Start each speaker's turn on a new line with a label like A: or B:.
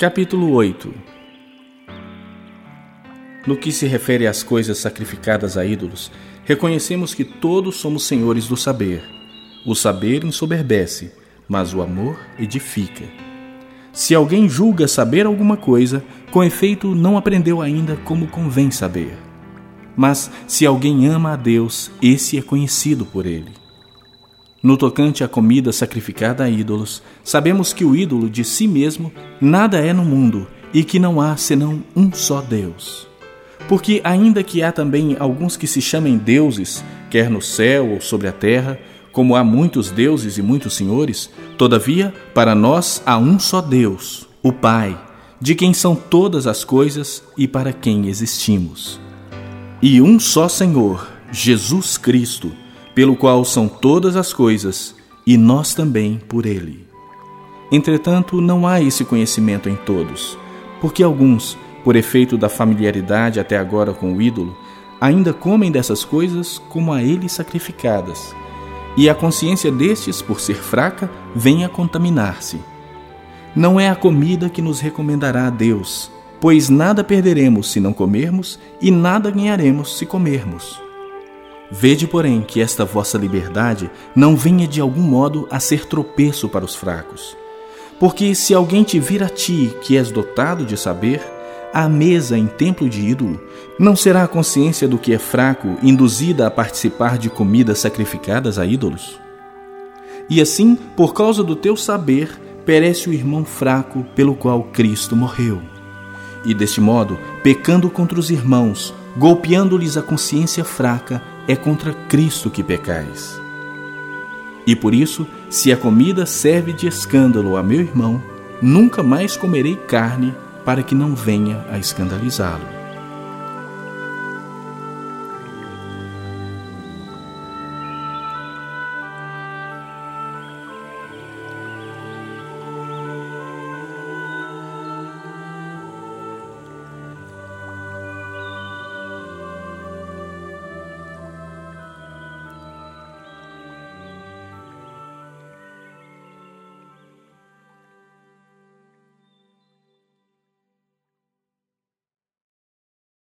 A: Capítulo 8 No que se refere às coisas sacrificadas a ídolos, reconhecemos que todos somos senhores do saber. O saber ensoberbece, mas o amor edifica. Se alguém julga saber alguma coisa, com efeito não aprendeu ainda como convém saber. Mas se alguém ama a Deus, esse é conhecido por ele. No tocante à comida sacrificada a ídolos, sabemos que o ídolo de si mesmo nada é no mundo e que não há senão um só Deus. Porque, ainda que há também alguns que se chamem deuses, quer no céu ou sobre a terra, como há muitos deuses e muitos senhores, todavia, para nós há um só Deus, o Pai, de quem são todas as coisas e para quem existimos. E um só Senhor, Jesus Cristo, pelo qual são todas as coisas, e nós também por ele. Entretanto, não há esse conhecimento em todos, porque alguns, por efeito da familiaridade até agora com o ídolo, ainda comem dessas coisas como a ele sacrificadas, e a consciência destes, por ser fraca, vem a contaminar-se. Não é a comida que nos recomendará a Deus, pois nada perderemos se não comermos, e nada ganharemos se comermos. Vede, porém, que esta vossa liberdade não venha de algum modo a ser tropeço para os fracos. Porque se alguém te vir a ti, que és dotado de saber, à mesa em templo de ídolo, não será a consciência do que é fraco induzida a participar de comidas sacrificadas a ídolos? E assim, por causa do teu saber, perece o irmão fraco pelo qual Cristo morreu. E deste modo, pecando contra os irmãos, golpeando-lhes a consciência fraca, é contra Cristo que pecais. E por isso, se a comida serve de escândalo a meu irmão, nunca mais comerei carne para que não venha a escandalizá-lo.